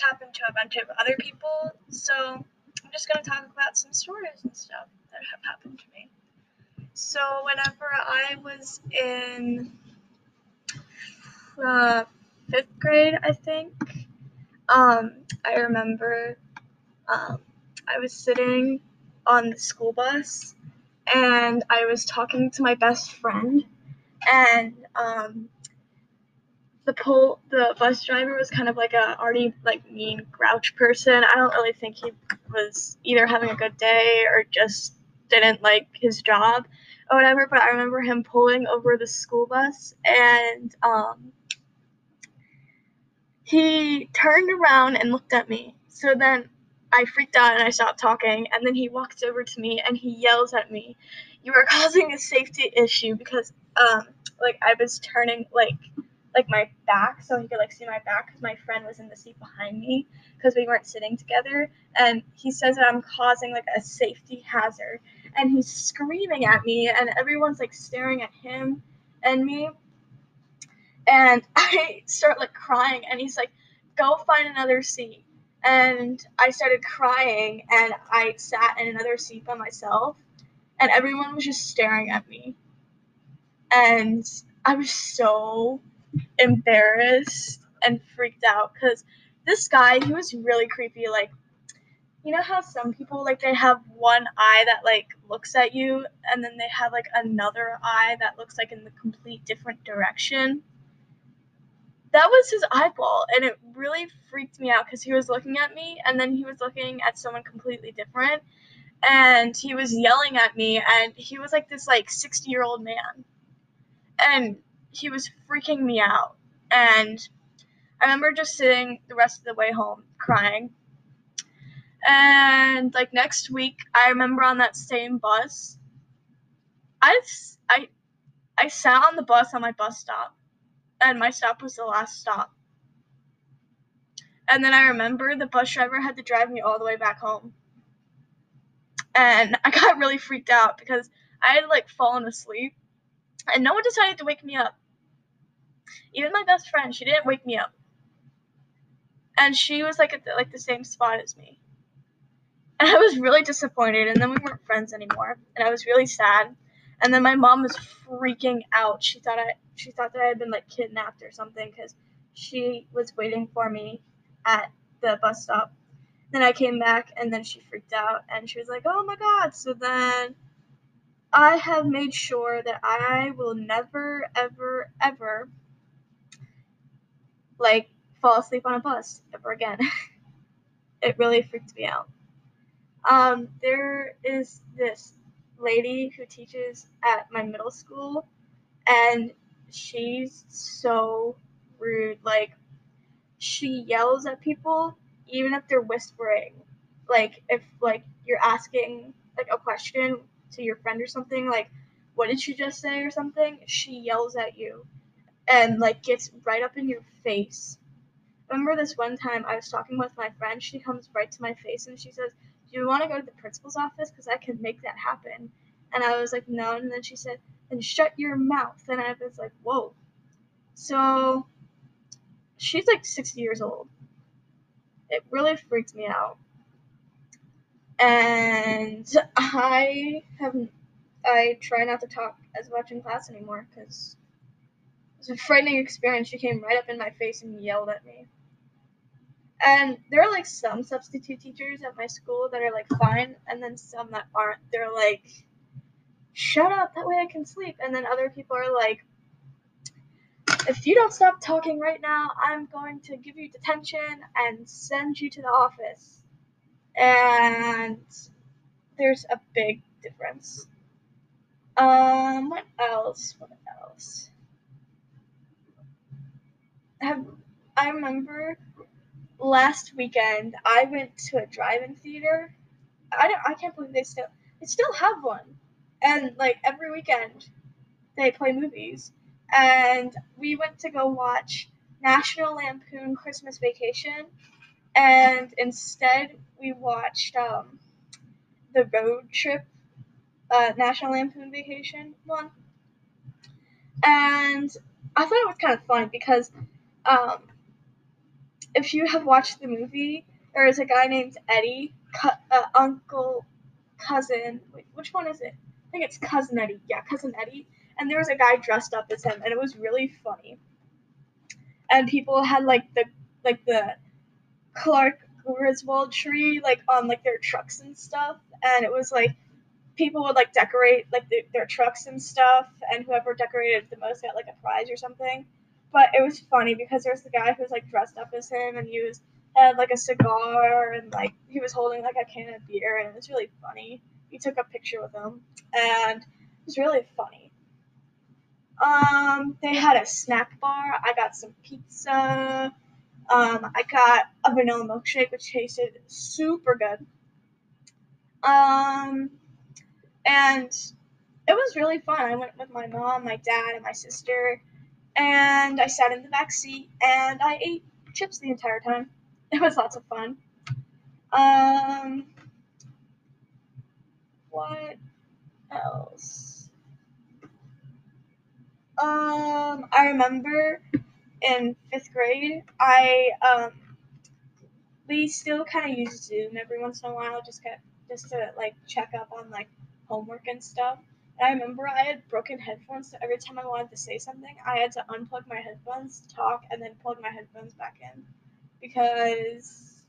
happened to a bunch of other people, so I'm just gonna talk about some stories and stuff that have happened to me. So whenever I was in uh, fifth grade, I think, um, I remember um, I was sitting on the school bus and I was talking to my best friend, and um, the pol- the bus driver was kind of like a already like mean grouch person. I don't really think he was either having a good day or just didn't like his job or whatever. But I remember him pulling over the school bus and um, he turned around and looked at me. So then I freaked out and I stopped talking. And then he walks over to me and he yells at me, "You are causing a safety issue because um like I was turning like like my back so he could like see my back because my friend was in the seat behind me because we weren't sitting together. And he says that i'm causing like a safety hazard. And he's screaming at me and everyone's like staring at him and me. And i start like crying and he's like go find another seat. And i started crying and i sat in another seat by myself and everyone was just staring at me. And i was so embarrassed and freaked out because this guy he was really creepy like you know how some people like they have one eye that like looks at you and then they have like another eye that looks like in the complete different direction? That was his eyeball and it really freaked me out because he was looking at me and then he was looking at someone completely different and he was yelling at me and he was like this like 60 year old man. And he was freaking me out. And I remember just sitting the rest of the way home crying. And like next week, I remember on that same bus, I, I, I sat on the bus on my bus stop, and my stop was the last stop. And then I remember the bus driver had to drive me all the way back home. And I got really freaked out because I had like fallen asleep and no one decided to wake me up. Even my best friend, she didn't wake me up. And she was like at the, like the same spot as me. And I was really disappointed and then we weren't friends anymore. And I was really sad. And then my mom was freaking out. She thought I she thought that I had been like kidnapped or something cuz she was waiting for me at the bus stop. Then I came back and then she freaked out and she was like, "Oh my god." So then I have made sure that I will never ever ever like fall asleep on a bus ever again. it really freaked me out. Um, there is this lady who teaches at my middle school, and she's so rude. Like, she yells at people even if they're whispering. Like, if like you're asking like a question to your friend or something, like, what did she just say or something? She yells at you and like gets right up in your face. Remember this one time I was talking with my friend, she comes right to my face and she says, Do you want to go to the principal's office? Because I can make that happen. And I was like, No. And then she said, Then shut your mouth. And I was like, Whoa. So she's like 60 years old. It really freaked me out. And I have I try not to talk as much in class anymore because was a frightening experience. She came right up in my face and yelled at me. And there are like some substitute teachers at my school that are like fine, and then some that aren't. They're like, shut up, that way I can sleep. And then other people are like, if you don't stop talking right now, I'm going to give you detention and send you to the office. And there's a big difference. Um, what else? What else? Have I remember last weekend I went to a drive-in theater. I don't I can't believe they still they still have one. And like every weekend they play movies. And we went to go watch National Lampoon Christmas Vacation and instead we watched um, the road trip uh, National Lampoon Vacation one, and I thought it was kind of funny because um, if you have watched the movie, there is a guy named Eddie, uh, Uncle, cousin. Wait, which one is it? I think it's cousin Eddie. Yeah, cousin Eddie. And there was a guy dressed up as him, and it was really funny. And people had like the like the Clark Griswold tree like on like their trucks and stuff, and it was like people would like decorate like the, their trucks and stuff, and whoever decorated the most got like a prize or something. But it was funny because there was the guy who was like dressed up as him, and he was had like a cigar, and like he was holding like a can of beer, and it was really funny. He took a picture with him, and it was really funny. Um, they had a snack bar. I got some pizza. Um, I got a vanilla milkshake, which tasted super good. Um, and it was really fun. I went with my mom, my dad, and my sister, and I sat in the back seat and I ate chips the entire time. It was lots of fun. Um, what else? Um, I remember in fifth grade, I um, we still kind of use Zoom every once in a while, just get just to like check up on like homework and stuff. And I remember I had broken headphones, so every time I wanted to say something, I had to unplug my headphones talk and then plug my headphones back in because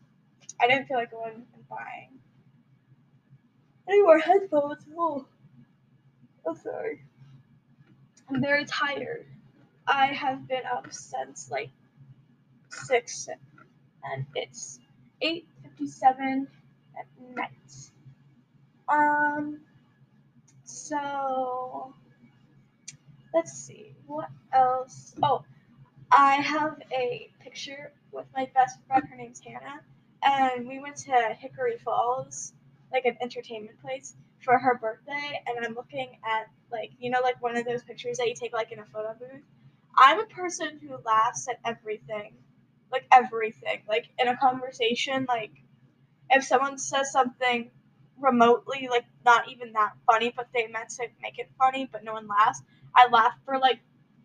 I didn't feel like going and buying any more headphones. Oh, I'm sorry. I'm very tired. I have been up since like six, and it's eight fifty-seven at night. Um. So let's see what else. Oh, I have a picture with my best friend. Her name's Hannah, and we went to Hickory Falls, like an entertainment place, for her birthday. And I'm looking at like you know like one of those pictures that you take like in a photo booth. I'm a person who laughs at everything, like everything. Like in a conversation, like if someone says something remotely like not even that funny, but they meant to make it funny, but no one laughs. I laugh for like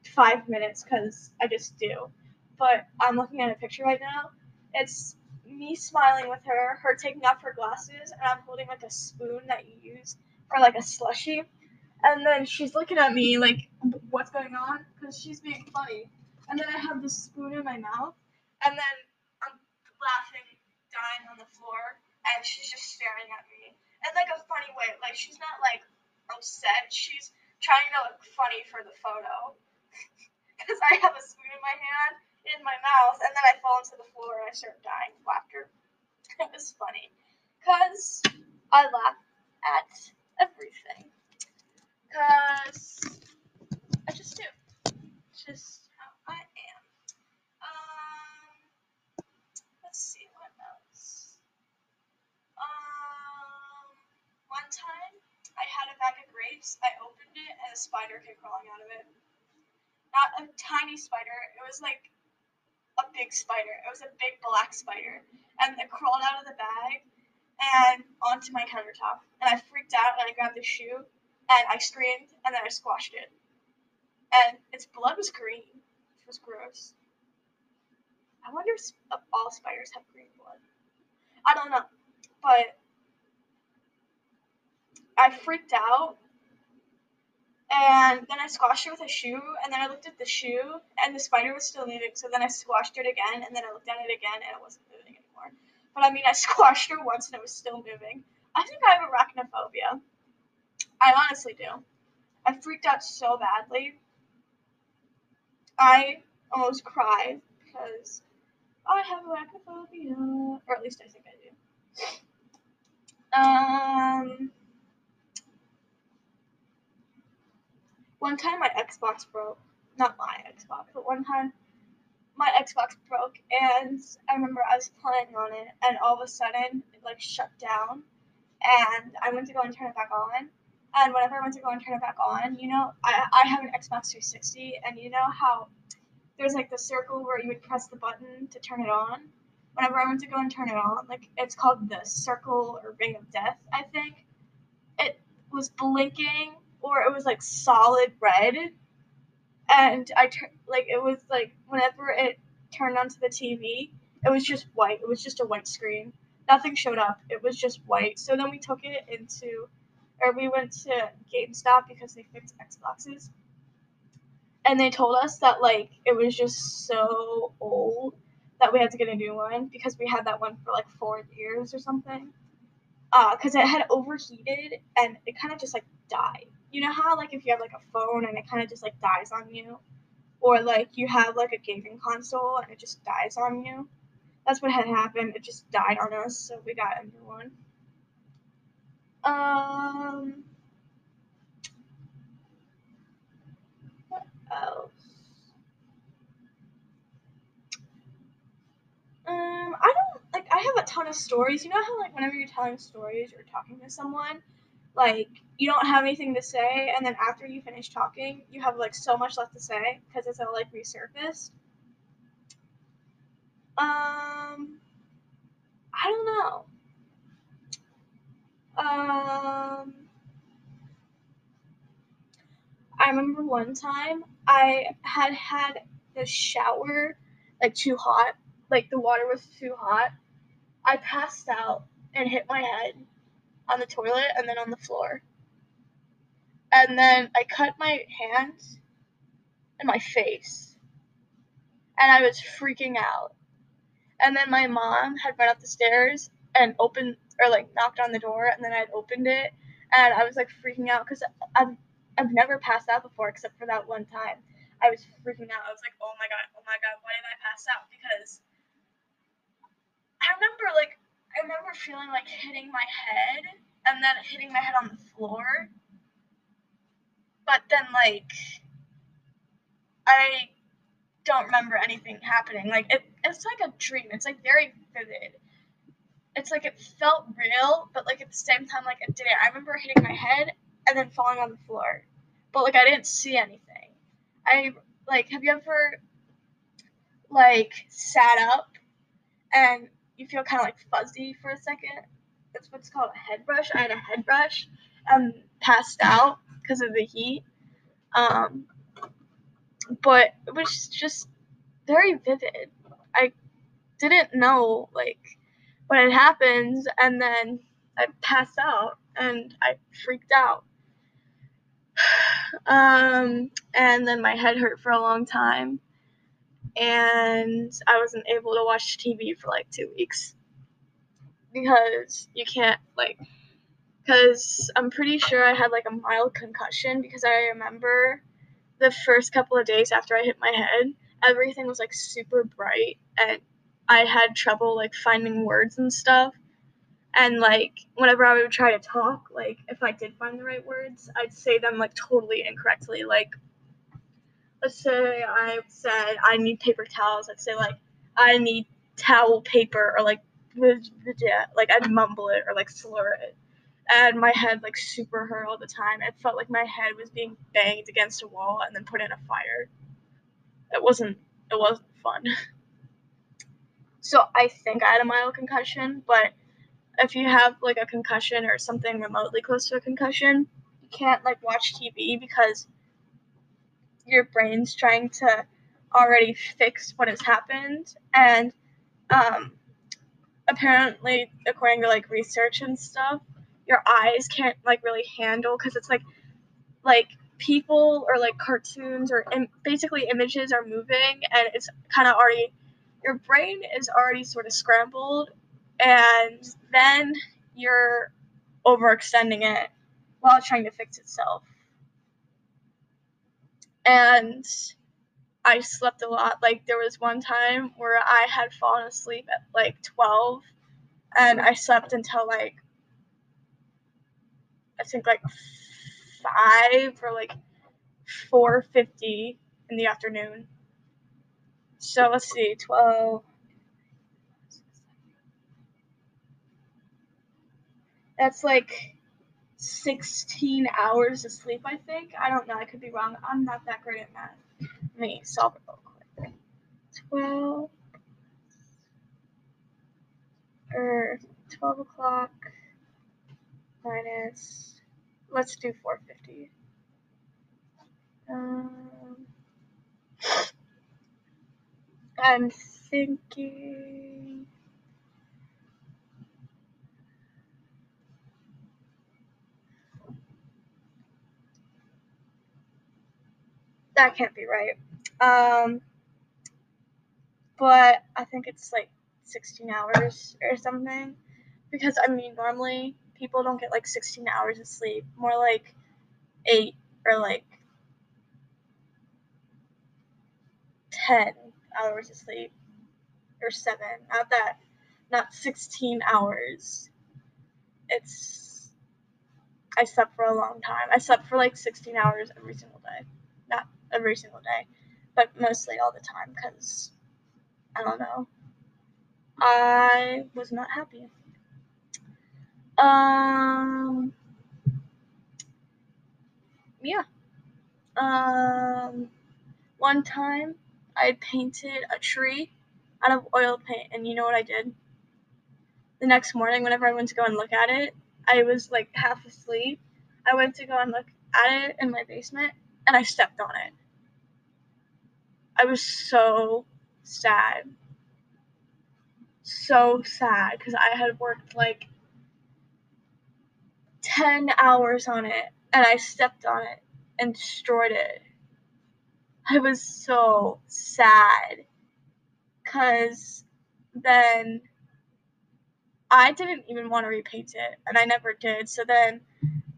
five minutes because I just do. But I'm looking at a picture right now. It's me smiling with her, her taking off her glasses, and I'm holding like a spoon that you use for like a slushy. And then she's looking at me like, what's going on? Because she's being funny. And then I have this spoon in my mouth, and then I'm laughing, dying on the floor, and she's just staring at me in like a funny way. Like she's not like upset. She's trying to look funny for the photo. Because I have a spoon in my hand, in my mouth, and then I fall into the floor and I start dying of laughter. It was funny. Because I laugh at everything. Because I just do. Just how I am. Um, let's see, what else? Um, one time I had a grapes, I opened it, and a spider came crawling out of it. Not a tiny spider, it was like a big spider. It was a big black spider. And it crawled out of the bag and onto my countertop. And I freaked out and I grabbed the shoe and I screamed and then I squashed it. And its blood was green, which was gross. I wonder if all spiders have green blood. I don't know. But I freaked out and then I squashed it with a shoe, and then I looked at the shoe, and the spider was still moving. So then I squashed it again, and then I looked at it again, and it wasn't moving anymore. But I mean, I squashed her once, and it was still moving. I think I have arachnophobia. I honestly do. I freaked out so badly. I almost cried because I have arachnophobia, or at least I think I do. Um. One time my Xbox broke. Not my Xbox, but one time my Xbox broke, and I remember I was playing on it, and all of a sudden it like shut down, and I went to go and turn it back on. And whenever I went to go and turn it back on, you know, I, I have an Xbox 360, and you know how there's like the circle where you would press the button to turn it on. Whenever I went to go and turn it on, like it's called the circle or ring of death, I think. It was blinking or it was like solid red. And I tur- like it was like whenever it turned onto the TV, it was just white. It was just a white screen. Nothing showed up. It was just white. So then we took it into or we went to GameStop because they fixed Xboxes. And they told us that like it was just so old that we had to get a new one because we had that one for like four years or something. Uh, cause it had overheated and it kind of just like died. You know how like if you have like a phone and it kind of just like dies on you, or like you have like a gaming console and it just dies on you. That's what had happened. It just died on us, so we got a new one. Um, what else? Um, I don't like. I have a ton of stories. You know how like whenever you're telling stories or talking to someone, like you don't have anything to say, and then after you finish talking, you have like so much left to say because it's all like resurfaced. Um, I don't know. Um, I remember one time I had had the shower like too hot, like the water was too hot. I passed out and hit my head on the toilet and then on the floor. And then I cut my hands and my face. And I was freaking out. And then my mom had run up the stairs and opened or like knocked on the door and then I'd opened it and I was like freaking out because I've I've never passed out before except for that one time. I was freaking out. I was like, oh my god, oh my god, why did I pass out? Because I remember like I remember feeling like hitting my head and then hitting my head on the floor. But then like I don't remember anything happening. Like it, it's like a dream. It's like very vivid. It's like it felt real, but like at the same time, like it didn't. I remember hitting my head and then falling on the floor, but like I didn't see anything. I like. Have you ever like sat up and you feel kind of like fuzzy for a second? That's what's called a head rush. I had a head rush and passed out because of the heat. Um, but it was just very vivid. I didn't know like what had happened, and then I passed out and I freaked out. Um, and then my head hurt for a long time, and I wasn't able to watch TV for like two weeks because you can't like because I'm pretty sure I had like a mild concussion because I remember the first couple of days after I hit my head, everything was like super bright and I had trouble like finding words and stuff. And like whenever I would try to talk, like if I did find the right words, I'd say them like totally incorrectly. Like let's say I said I need paper towels, I'd say like I need towel paper or like like I'd mumble it or like slur it and my head like super hurt all the time. It felt like my head was being banged against a wall and then put in a fire. It wasn't it wasn't fun. So I think I had a mild concussion, but if you have like a concussion or something remotely close to a concussion, you can't like watch TV because your brain's trying to already fix what has happened and um apparently according to like research and stuff your eyes can't like really handle because it's like like people or like cartoons or Im- basically images are moving and it's kind of already your brain is already sort of scrambled and then you're overextending it while trying to fix itself. And i slept a lot. Like there was one time where i had fallen asleep at like 12 and i slept until like I think like five or like four fifty in the afternoon. So let's see, twelve. That's like 16 hours of sleep, I think. I don't know. I could be wrong. I'm not that great at math. Let me solve it real quick. 12 or 12 o'clock minus let's do 450. Um, I'm thinking. That can't be right. Um, but I think it's like 16 hours or something. Because I mean, normally people don't get like 16 hours of sleep, more like 8 or like 10 hours of sleep or 7. Not that, not 16 hours. It's, I slept for a long time. I slept for like 16 hours every single day. Not every single day, but mostly all the time because I don't know. I was not happy. Um, yeah. Um, one time I painted a tree out of oil paint, and you know what I did? The next morning, whenever I went to go and look at it, I was like half asleep. I went to go and look at it in my basement, and I stepped on it. I was so sad. So sad because I had worked like 10 hours on it and I stepped on it and destroyed it. I was so sad because then I didn't even want to repaint it and I never did. So then,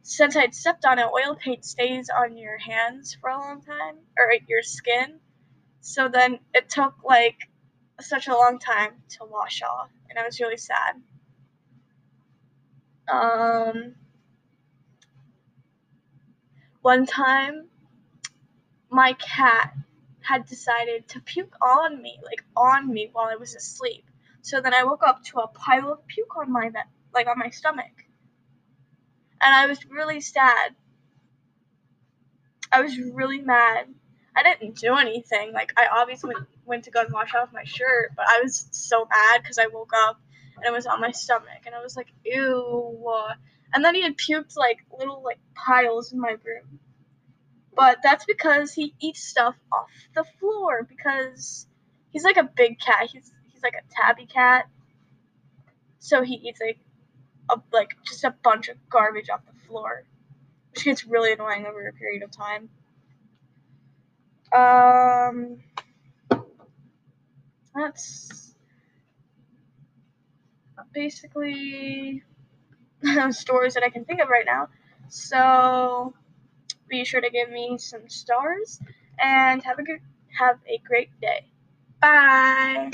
since I'd stepped on it, oil paint stays on your hands for a long time or your skin. So then it took like such a long time to wash off and I was really sad. Um, one time, my cat had decided to puke on me, like on me while I was asleep. So then I woke up to a pile of puke on my like on my stomach. And I was really sad. I was really mad. I didn't do anything. Like I obviously went, went to go and wash off my shirt, but I was so mad because I woke up and it was on my stomach, and I was like, ew. And then he had puked like little like piles in my room. But that's because he eats stuff off the floor because he's like a big cat. He's he's like a tabby cat. So he eats like a like just a bunch of garbage off the floor. Which gets really annoying over a period of time. Um that's basically stories that I can think of right now. So be sure to give me some stars and have a good have a great day. Bye.